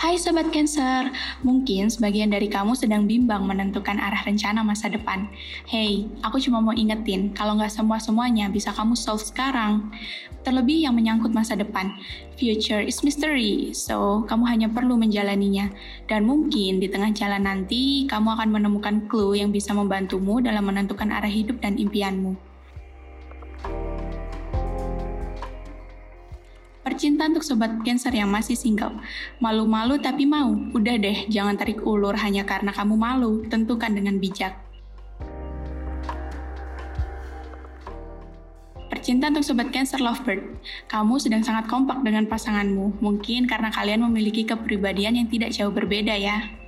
Hai Sobat Cancer, mungkin sebagian dari kamu sedang bimbang menentukan arah rencana masa depan. Hey, aku cuma mau ingetin, kalau nggak semua-semuanya bisa kamu solve sekarang. Terlebih yang menyangkut masa depan. Future is mystery, so kamu hanya perlu menjalaninya. Dan mungkin di tengah jalan nanti, kamu akan menemukan clue yang bisa membantumu dalam menentukan arah hidup dan impianmu. Percinta untuk sobat Cancer yang masih single. Malu-malu tapi mau. Udah deh, jangan tarik ulur hanya karena kamu malu. Tentukan dengan bijak. Percinta untuk sobat Cancer Lovebird. Kamu sedang sangat kompak dengan pasanganmu. Mungkin karena kalian memiliki kepribadian yang tidak jauh berbeda ya.